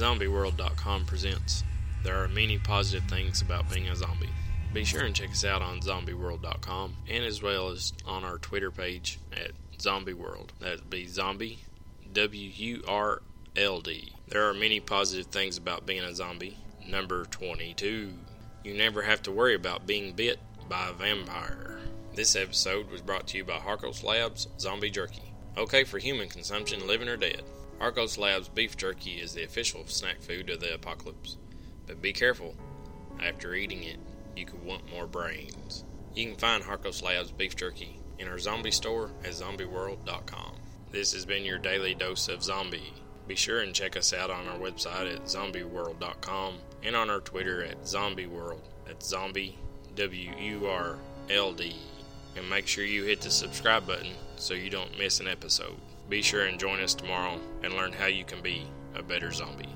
ZombieWorld.com presents There are many positive things about being a zombie. Be sure and check us out on ZombieWorld.com and as well as on our Twitter page at ZombieWurld. That'd be Zombie W U R L D. There are many positive things about being a zombie. Number 22. You never have to worry about being bit by a vampire. This episode was brought to you by Harkos Labs Zombie Jerky. Okay for human consumption, living or dead. Harkos Labs beef jerky is the official snack food of the apocalypse. But be careful, after eating it, you could want more brains. You can find Harkos Labs beef jerky in our zombie store at zombieworld.com. This has been your daily dose of zombie. Be sure and check us out on our website at zombieworld.com and on our Twitter at zombiewurld. That's zombie W U R L D. And make sure you hit the subscribe button so you don't miss an episode. Be sure and join us tomorrow and learn how you can be a better zombie.